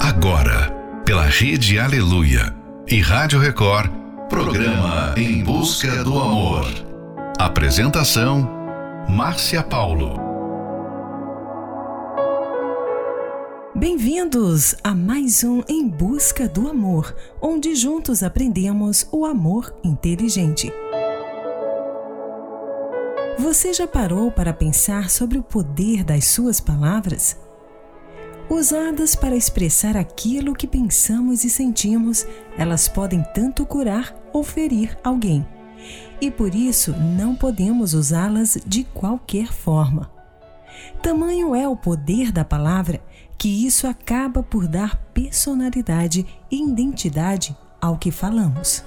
Agora, pela Rede Aleluia e Rádio Record, programa Em Busca do Amor. Apresentação: Márcia Paulo. Bem-vindos a mais um Em Busca do Amor, onde juntos aprendemos o amor inteligente. Você já parou para pensar sobre o poder das suas palavras? Usadas para expressar aquilo que pensamos e sentimos, elas podem tanto curar ou ferir alguém. E por isso não podemos usá-las de qualquer forma. Tamanho é o poder da palavra que isso acaba por dar personalidade e identidade ao que falamos.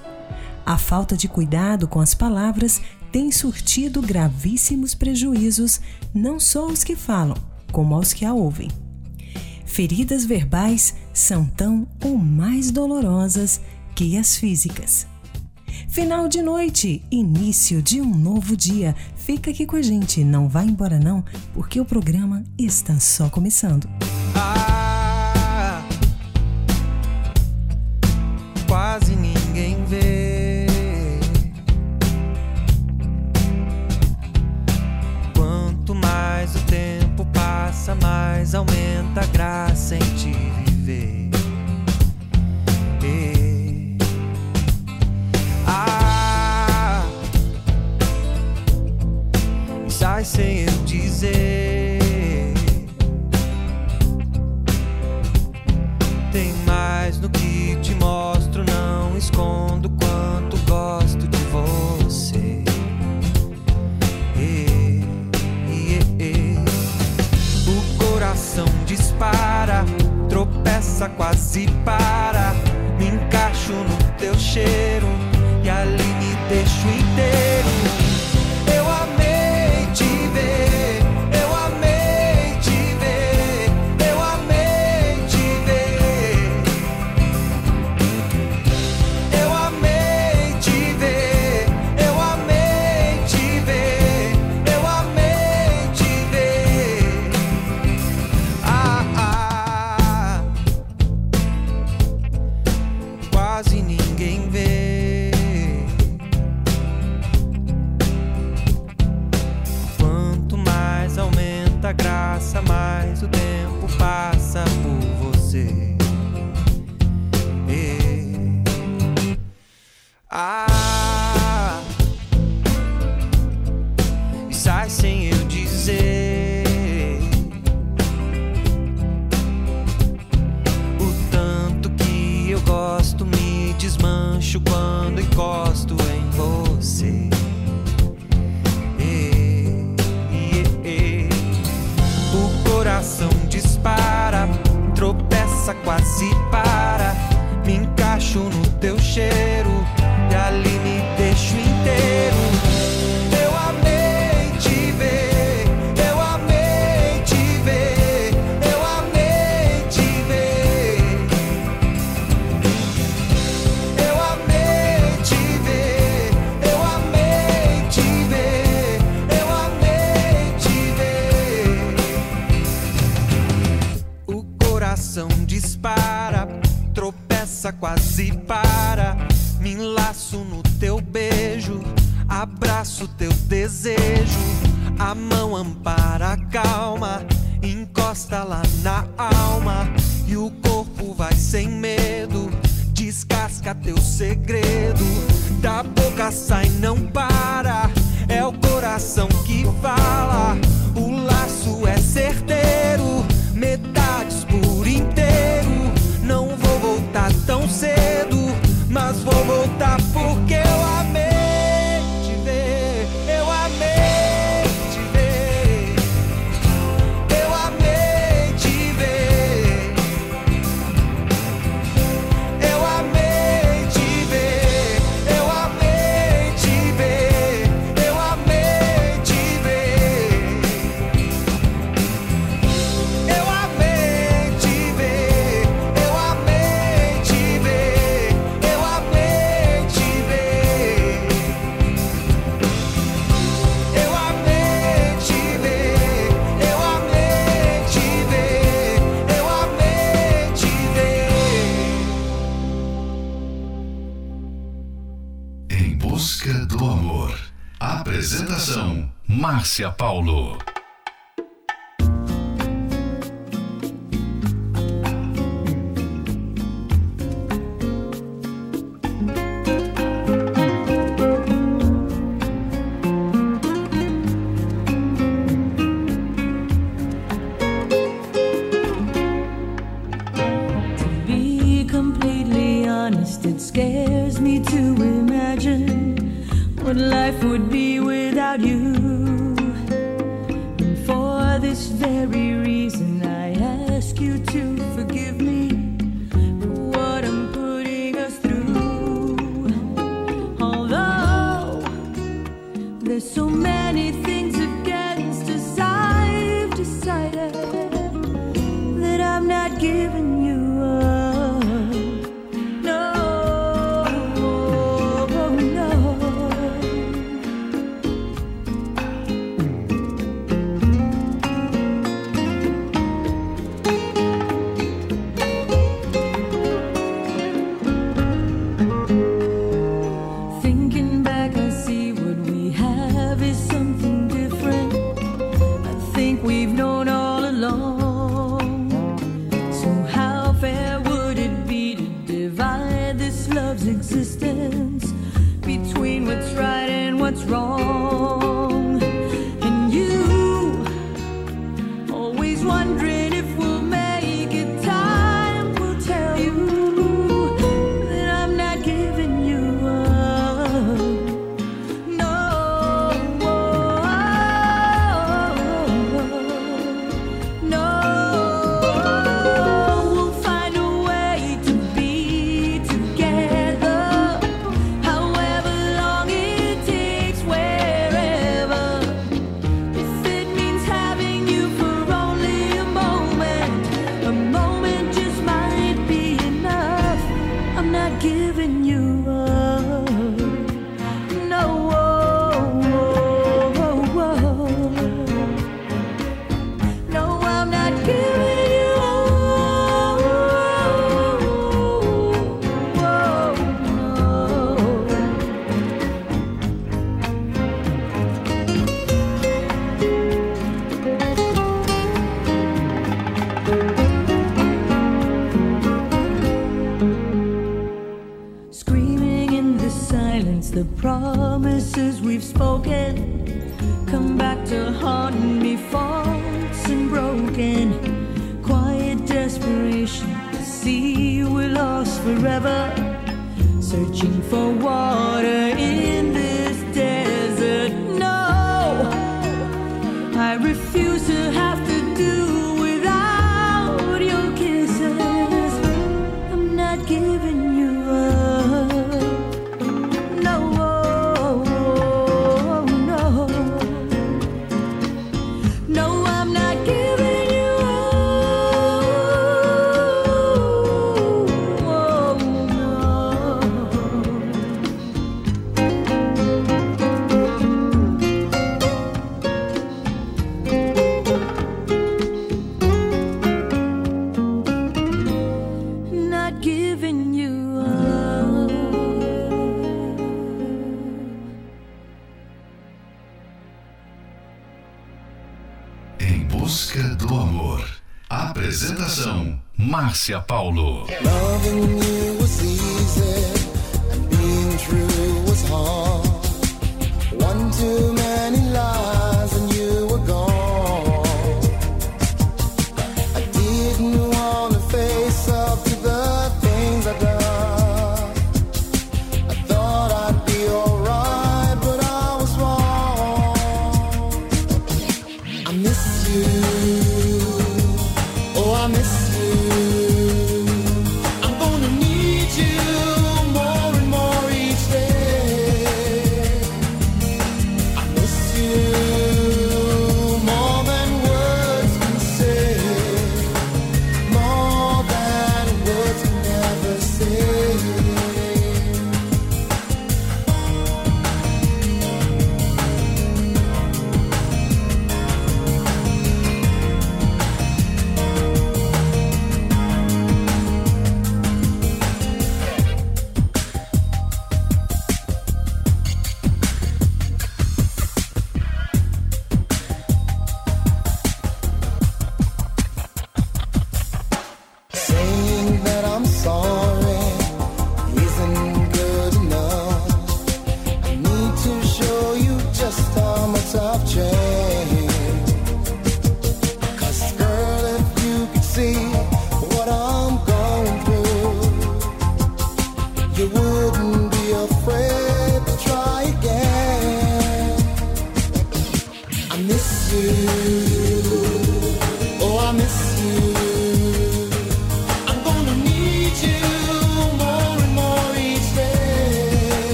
A falta de cuidado com as palavras tem surtido gravíssimos prejuízos não só aos que falam, como aos que a ouvem. Feridas verbais são tão ou mais dolorosas que as físicas. Final de noite, início de um novo dia. Fica aqui com a gente, não vá embora não, porque o programa está só começando. Ah, quase ninguém mais aumenta a graça em te viver. E- Ah, sai sem desmancho quando encosto em você. O coração dispara, tropeça, quase Márcia Paulo. Screaming in the silence, the promises we've spoken come back to haunt me, false and broken. Quiet desperation to see we're lost forever, searching for water in. Márcia Paulo. One, two.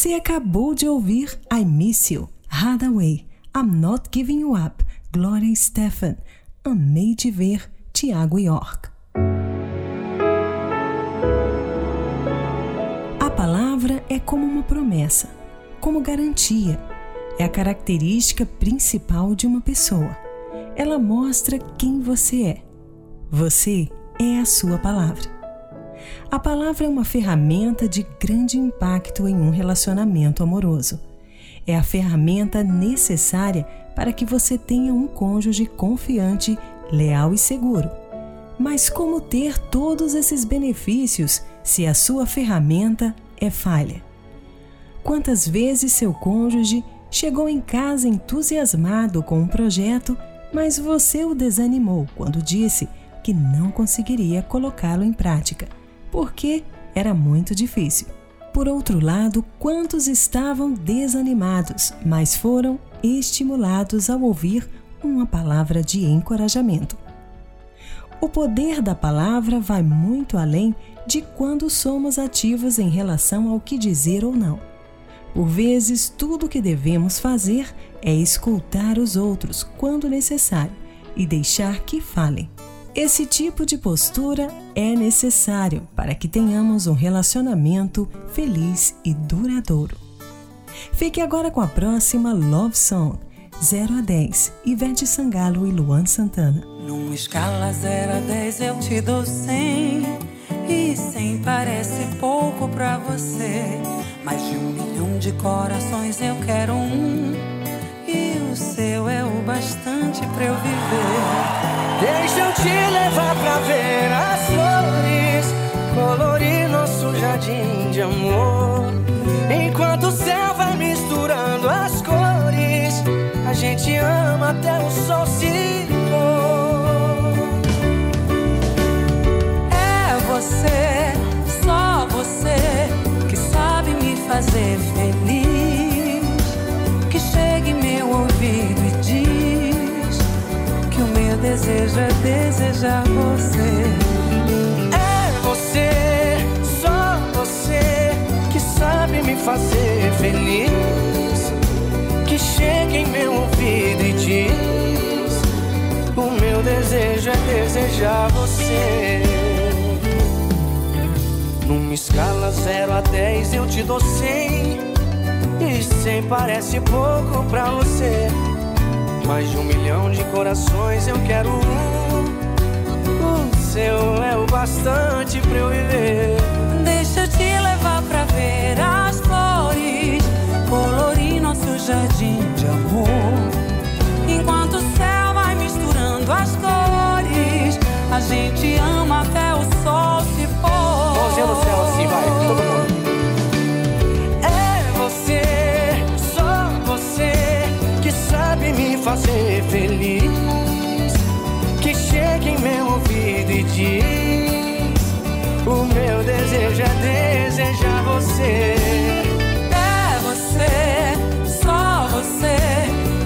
Você acabou de ouvir I Miss You, Hathaway, I'm Not Giving You Up, Gloria Stefan, Amei de Ver, Tiago York. A palavra é como uma promessa, como garantia. É a característica principal de uma pessoa. Ela mostra quem você é. Você é a sua palavra. A palavra é uma ferramenta de grande impacto em um relacionamento amoroso. É a ferramenta necessária para que você tenha um cônjuge confiante, leal e seguro. Mas como ter todos esses benefícios se a sua ferramenta é falha? Quantas vezes seu cônjuge chegou em casa entusiasmado com um projeto, mas você o desanimou quando disse que não conseguiria colocá-lo em prática? Porque era muito difícil. Por outro lado, quantos estavam desanimados, mas foram estimulados ao ouvir uma palavra de encorajamento. O poder da palavra vai muito além de quando somos ativos em relação ao que dizer ou não. Por vezes, tudo o que devemos fazer é escutar os outros quando necessário e deixar que falem. Esse tipo de postura é necessário para que tenhamos um relacionamento feliz e duradouro. Fique agora com a próxima Love Song, 0 a 10, Ivete Sangalo e Luan Santana. Numa escala 0 a 10 eu te dou 100 E 100 parece pouco pra você Mais de um milhão de corações eu quero um E o seu é o bastante pra eu viver Deixa eu te levar pra ver as flores, colorir nosso jardim de amor. Enquanto o céu vai misturando as cores, a gente ama até o sol se pôr. É você, só você, que sabe me fazer feliz. Desejo é desejar você. É você, só você que sabe me fazer feliz. Que chega em meu ouvido e diz: O meu desejo é desejar você. Numa escala 0 a 10 eu te dou 100. E 100 parece pouco pra você. Mais de um milhão de corações eu quero um. O seu é o bastante pra eu viver. Deixa eu te levar pra ver as flores, colorir nosso jardim de amor. Enquanto o céu vai misturando as cores, a gente ama até o sol se pôr. Mãozinha no céu assim, vai, todo mundo. Fazer feliz. Que chegue em meu ouvido e diz: O meu desejo é desejar você. É você, só você,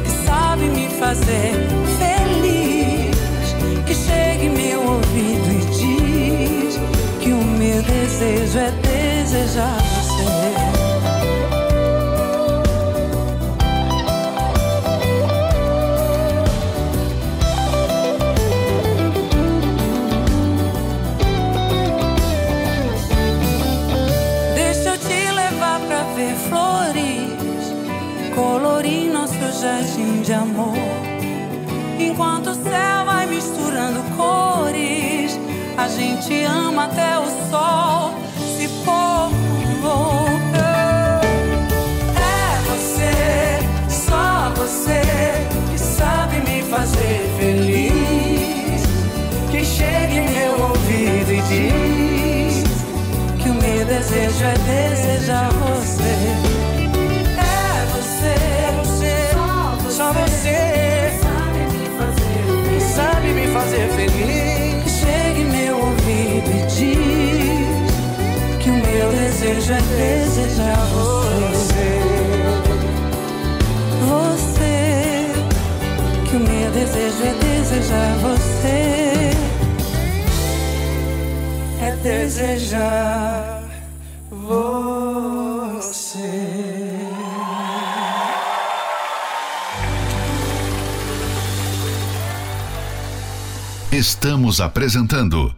que sabe me fazer feliz. Que chegue em meu ouvido e diz: Que o meu desejo é desejar jardim de amor. Enquanto o céu vai misturando cores, a gente ama até o sol se pôr. É você, só você, que sabe me fazer feliz. Que chega em meu ouvido e diz que o meu desejo é desejar você. Desejo é desejar você. Você, que o meu desejo é desejar você. É desejar você. Estamos apresentando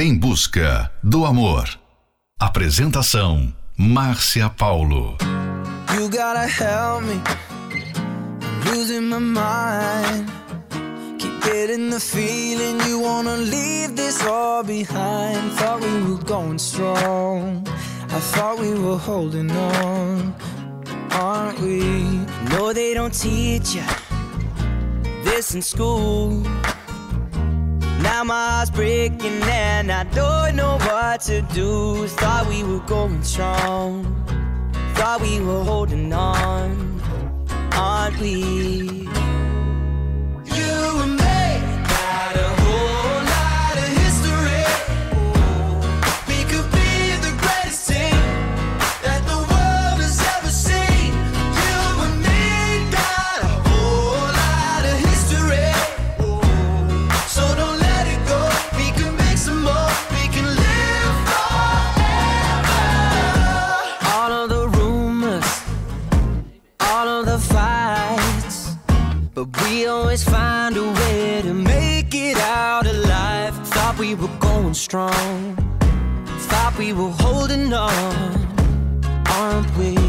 Em Busca do Amor. Apresentação: Márcia Paulo. You gotta help me. I'm losing my mind. Keep getting the feeling you wanna leave this all behind. Thought we were going strong. I thought we were holding on. Aren't we? No, they don't teach you this in school. Now my heart's breaking and I don't know what to do. Thought we were going strong. Thought we were holding on. Aren't we? You and always find a way to make it out alive. Thought we were going strong. Thought we were holding on, aren't we?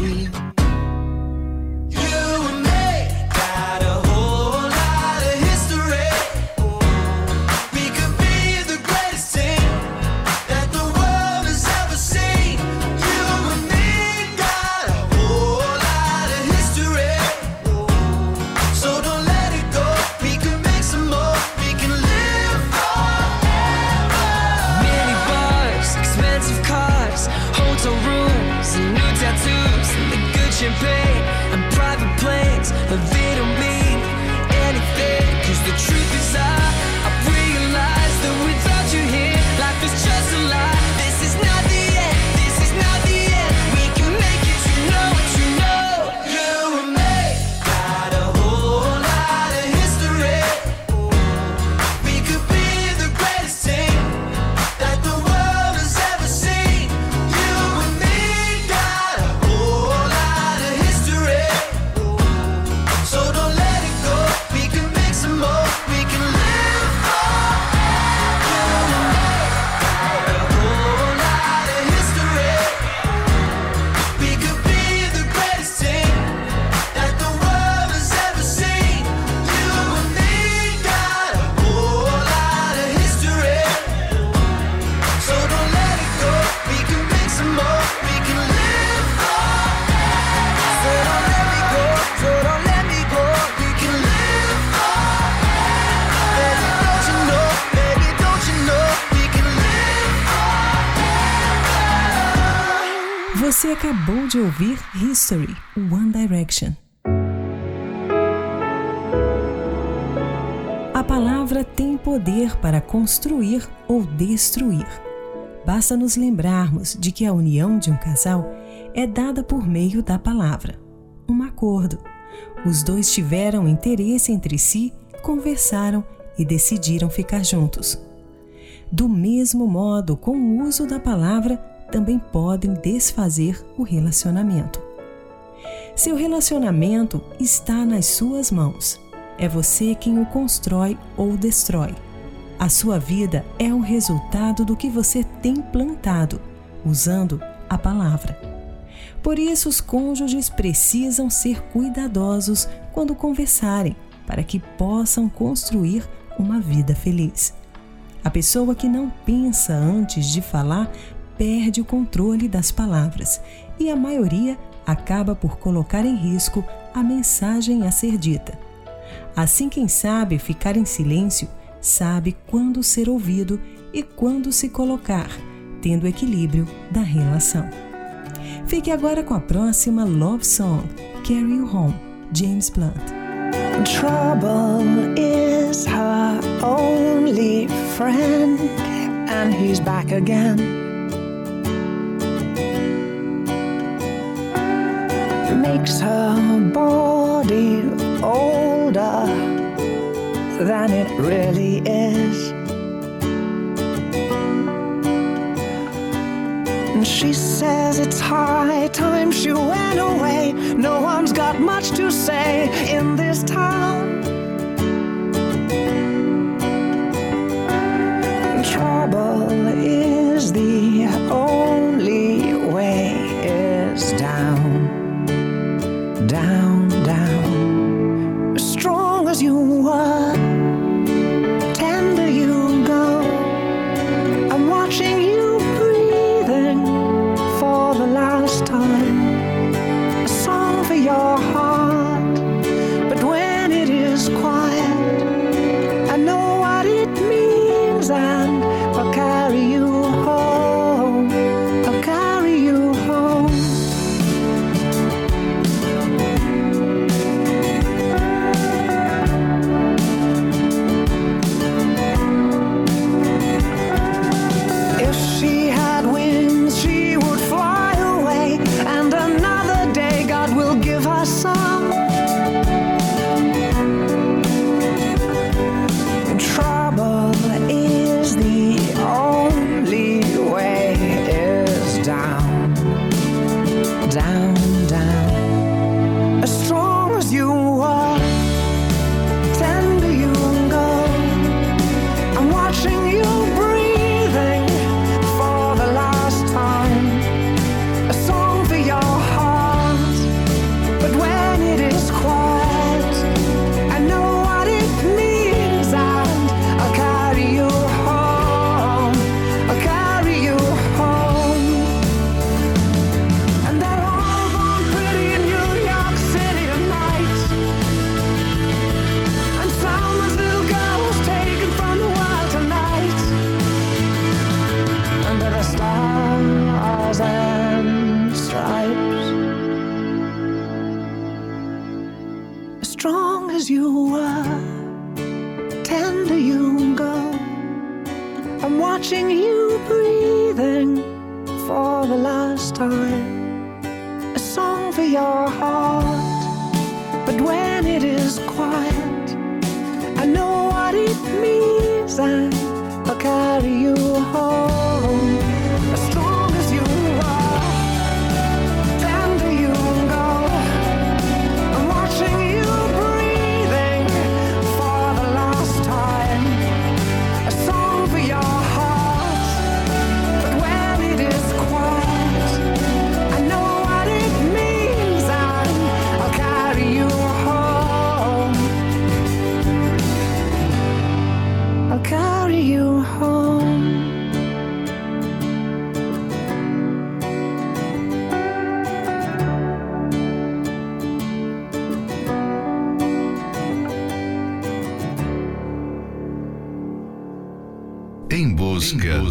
Você acabou de ouvir History, One Direction. A palavra tem poder para construir ou destruir. Basta nos lembrarmos de que a união de um casal é dada por meio da palavra, um acordo. Os dois tiveram interesse entre si, conversaram e decidiram ficar juntos. Do mesmo modo, com o uso da palavra, também podem desfazer o relacionamento. Seu relacionamento está nas suas mãos. É você quem o constrói ou destrói. A sua vida é o resultado do que você tem plantado, usando a palavra. Por isso, os cônjuges precisam ser cuidadosos quando conversarem, para que possam construir uma vida feliz. A pessoa que não pensa antes de falar perde o controle das palavras e a maioria acaba por colocar em risco a mensagem a ser dita. Assim, quem sabe ficar em silêncio sabe quando ser ouvido e quando se colocar, tendo o equilíbrio da relação. Fique agora com a próxima Love Song, Carry You Home, James Blunt. Trouble is her only friend, and he's back again. makes her body older than it really is. And she says it's high time she went away. No one's got much to say in this town.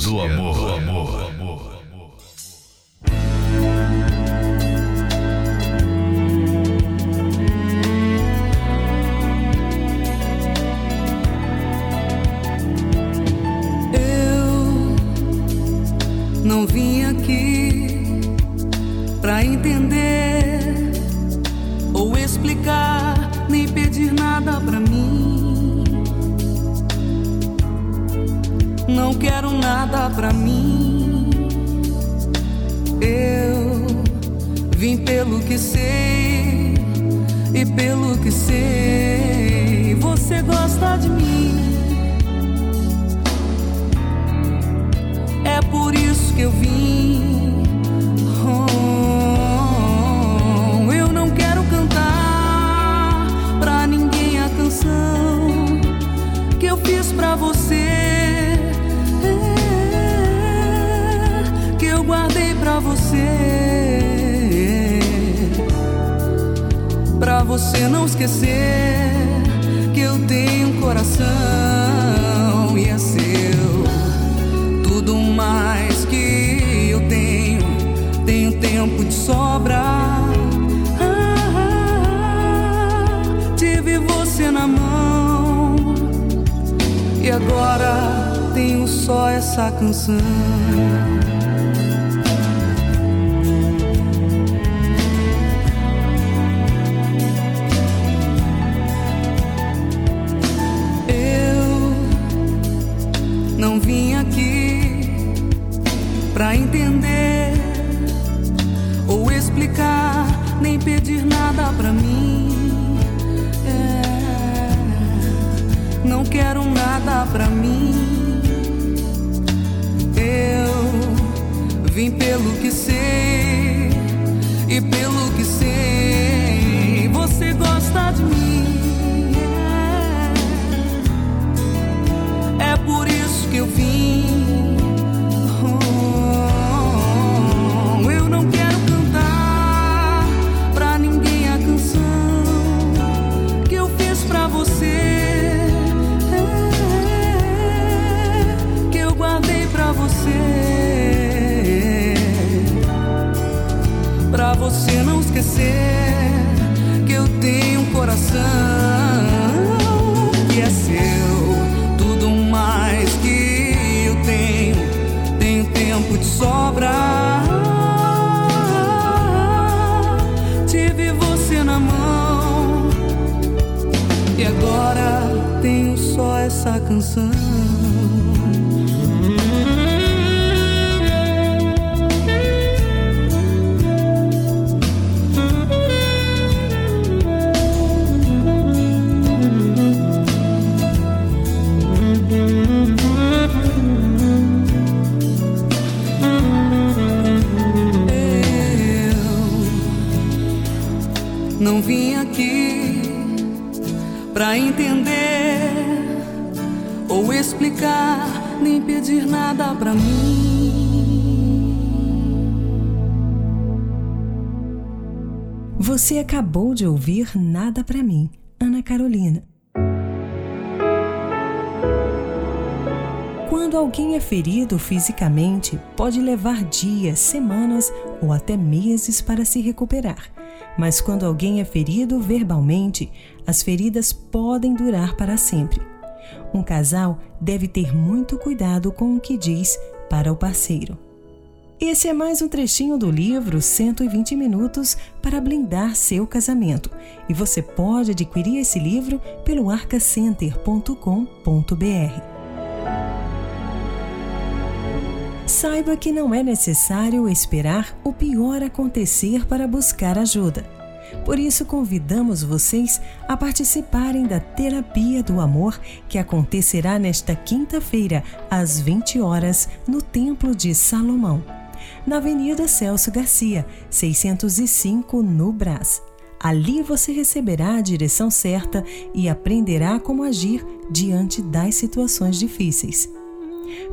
Buscamos amor. Só pelo que sei e pelo que sei, você não esquecer que eu tenho um coração que é seu, tudo mais que eu tenho, tenho tempo de sobra. Tive você na mão e agora tenho só essa canção. Pra entender ou explicar, nem pedir nada pra mim. Você acabou de ouvir Nada pra mim, Ana Carolina. Quando alguém é ferido fisicamente, pode levar dias, semanas ou até meses para se recuperar. Mas quando alguém é ferido verbalmente, as feridas podem durar para sempre. Um casal deve ter muito cuidado com o que diz para o parceiro. Esse é mais um trechinho do livro 120 Minutos para Blindar Seu Casamento. E você pode adquirir esse livro pelo arcacenter.com.br. Saiba que não é necessário esperar o pior acontecer para buscar ajuda. Por isso, convidamos vocês a participarem da Terapia do Amor, que acontecerá nesta quinta-feira, às 20 horas, no Templo de Salomão, na Avenida Celso Garcia, 605, no Brás. Ali você receberá a direção certa e aprenderá como agir diante das situações difíceis.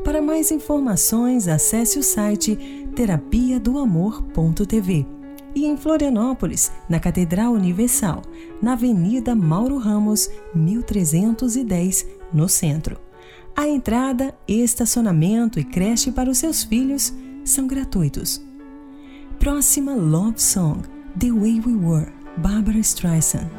Para mais informações, acesse o site terapia do amor.tv e em Florianópolis, na Catedral Universal, na Avenida Mauro Ramos, 1310, no centro. A entrada, estacionamento e creche para os seus filhos são gratuitos. Próxima Love Song: The Way We Were, Barbara Streisand.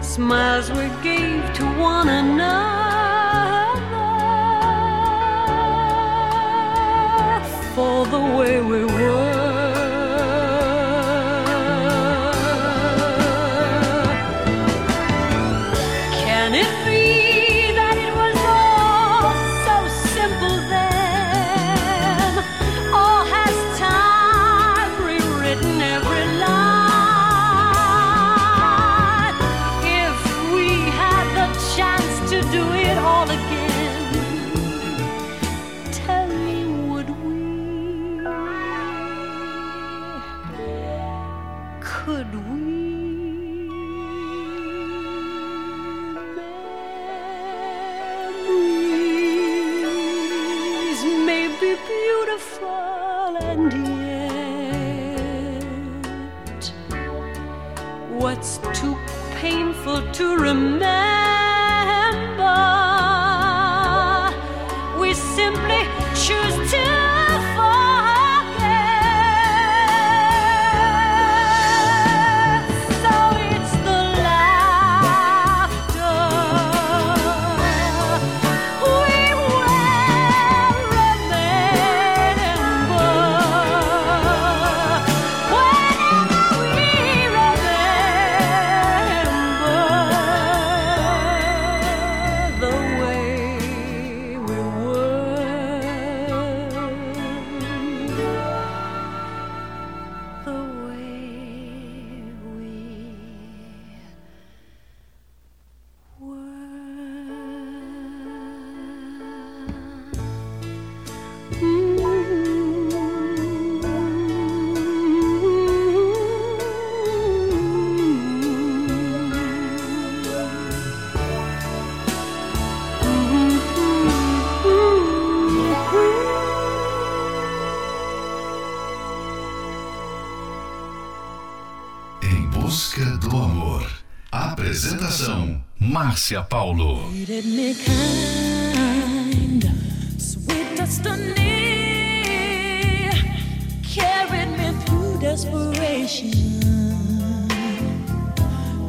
Smiles we gave to one another Márcia Paulo. desperation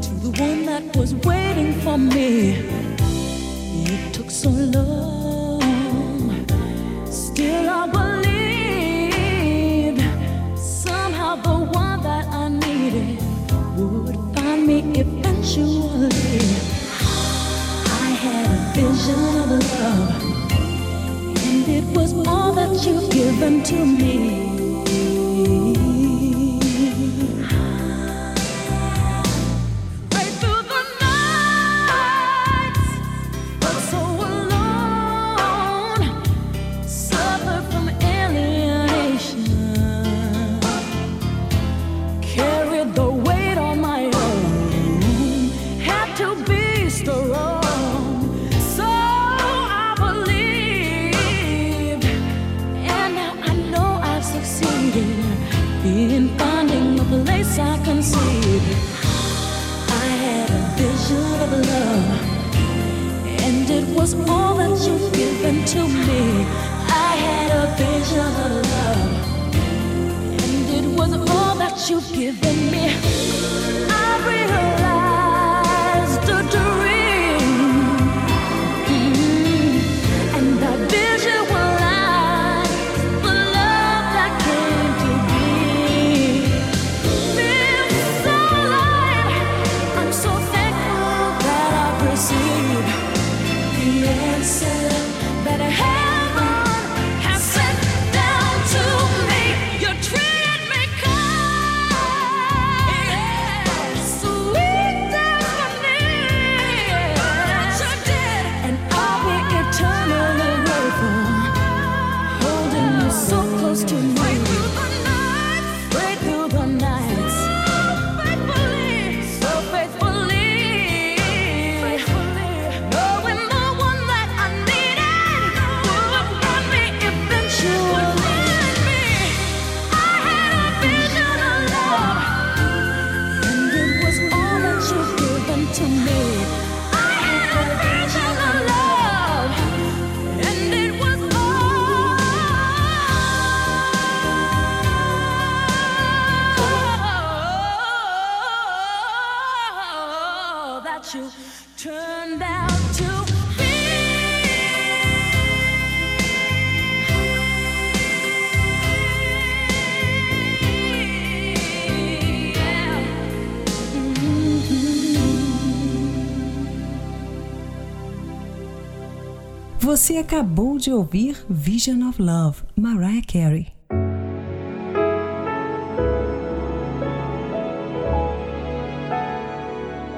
to the one that was waiting for me. It took so long, you've given to me. was more that you've given to me. I had a vision and it was all that you've given me. I realized. Você acabou de ouvir Vision of Love, Mariah Carey.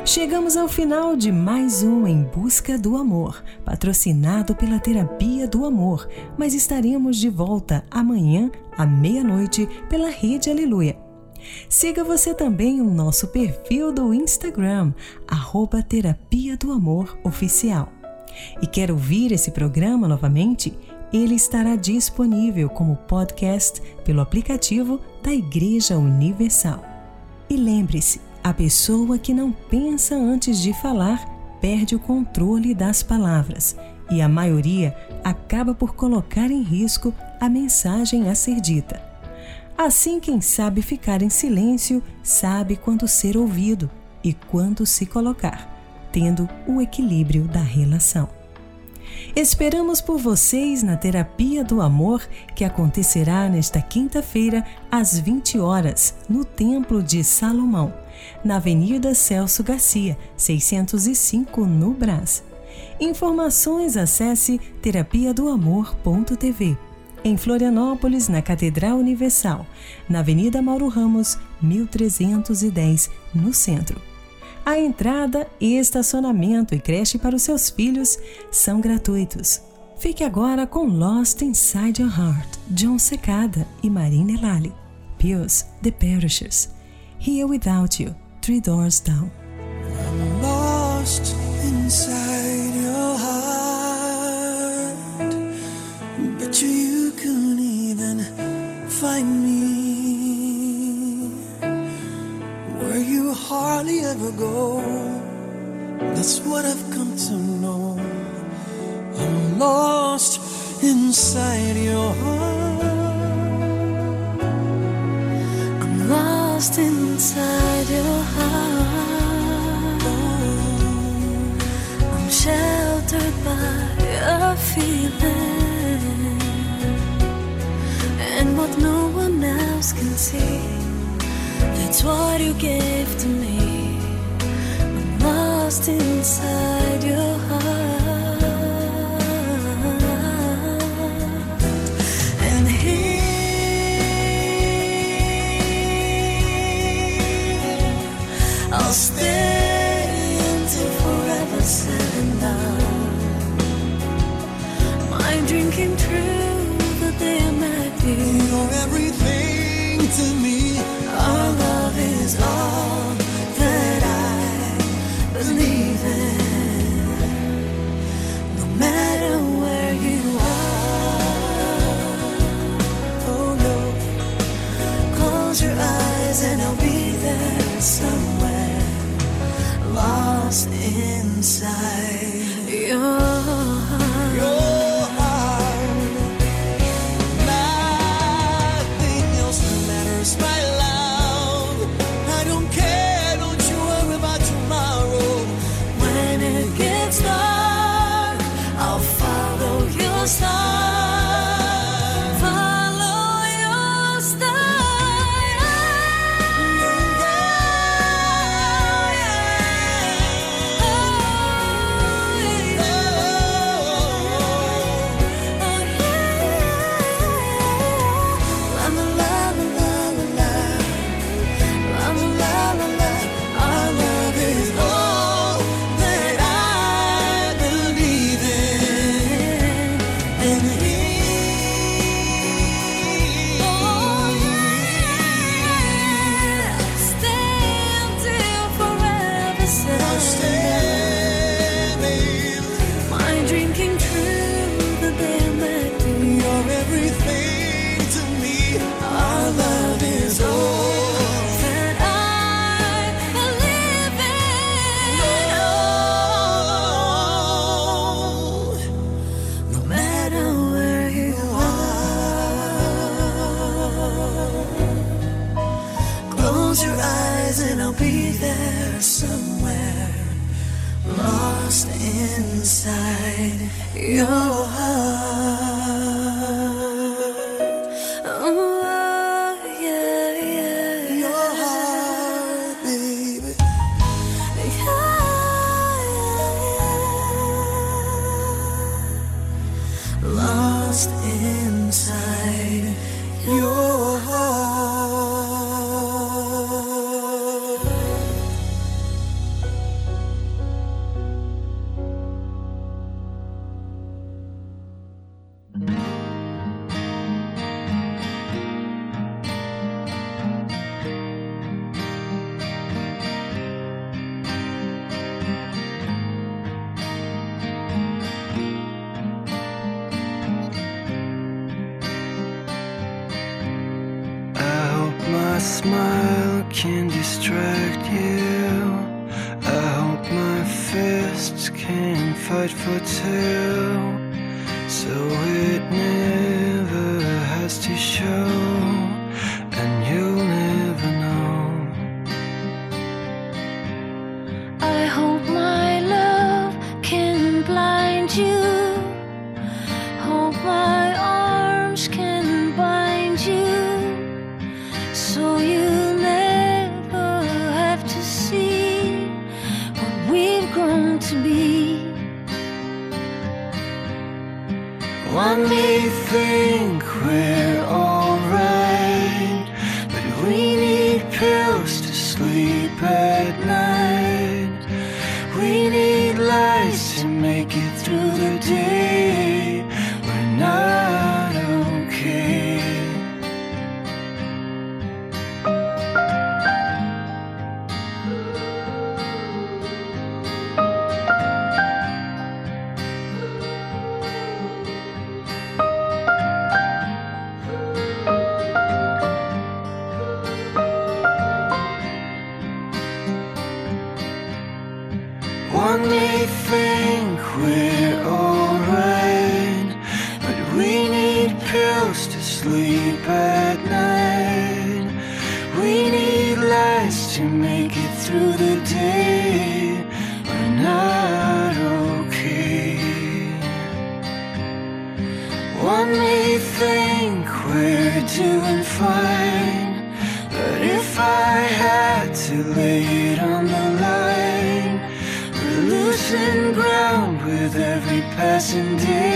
Chegamos ao final de mais um Em Busca do Amor, patrocinado pela Terapia do Amor, mas estaremos de volta amanhã à meia-noite pela Rede Aleluia. Siga você também o nosso perfil do Instagram, arroba Terapia do Amor Oficial. E quer ouvir esse programa novamente? ele estará disponível como podcast pelo aplicativo da Igreja Universal. E lembre-se, a pessoa que não pensa antes de falar perde o controle das palavras e a maioria acaba por colocar em risco a mensagem a ser dita. Assim, quem sabe ficar em silêncio sabe quando ser ouvido e quando se colocar, tendo o equilíbrio da relação. Esperamos por vocês na Terapia do Amor, que acontecerá nesta quinta-feira, às 20 horas, no Templo de Salomão, na Avenida Celso Garcia, 605, no Brás. Informações acesse terapia do amor.tv. Em Florianópolis, na Catedral Universal, na Avenida Mauro Ramos, 1310, no centro. A entrada e estacionamento e creche para os seus filhos são gratuitos. Fique agora com Lost Inside Your Heart, John Secada e Marina Elali. Pius, The Perishers. Here Without You, Three Doors Down. I'm lost inside your heart, but you couldn't even find me. Hardly ever go, that's what I've come to know. I'm lost inside your heart. I'm lost inside your heart. I'm sheltered by a feeling, and what no one else can see. That's what you gave to me. I'm lost inside your heart. Inside. Your inside distract you. I hope my fists can fight for two. doing fine. But if I had to lay it on the line We're losing ground with every passing day.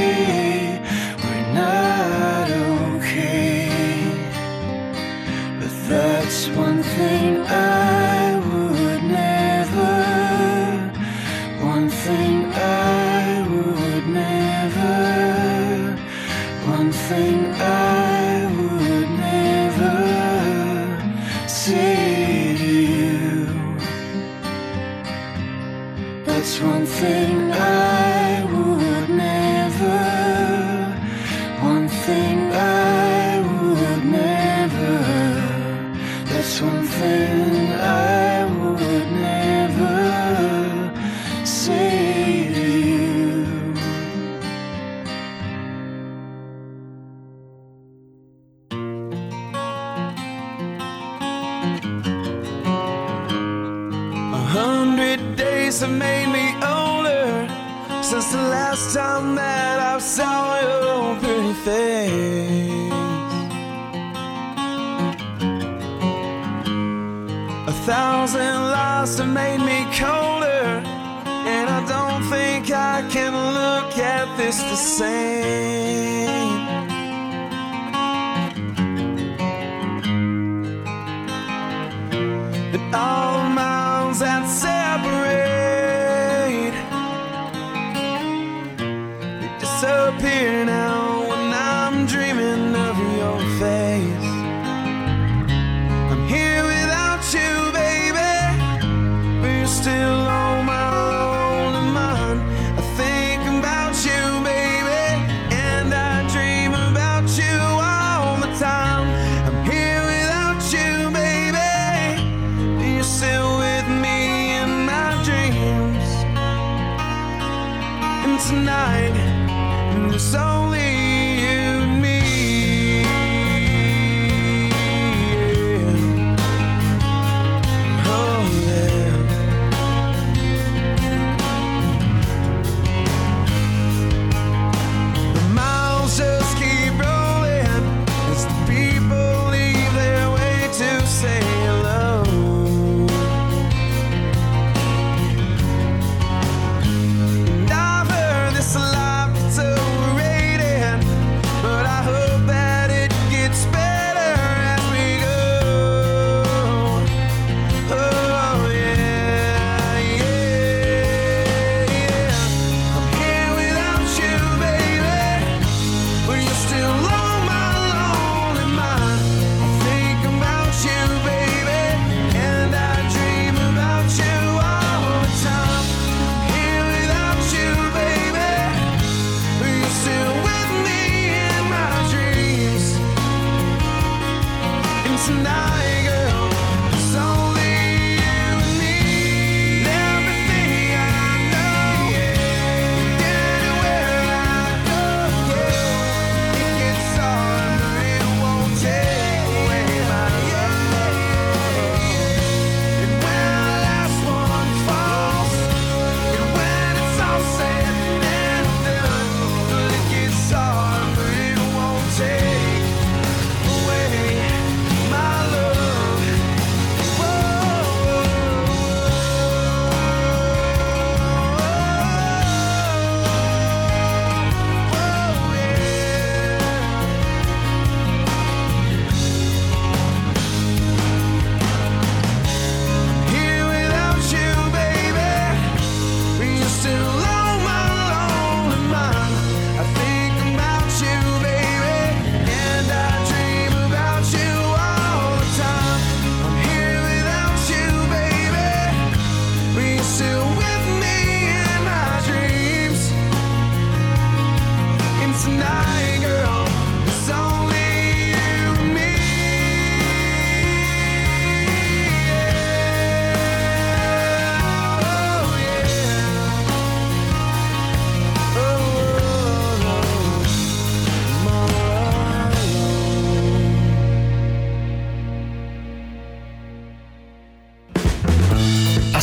breath is the same.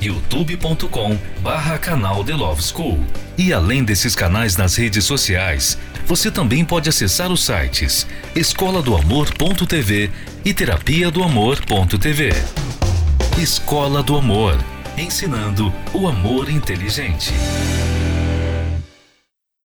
youtube.com barra canal The Love School. E além desses canais nas redes sociais, você também pode acessar os sites escola do amor.tv e terapia do amor.tv. Escola do Amor, ensinando o amor inteligente.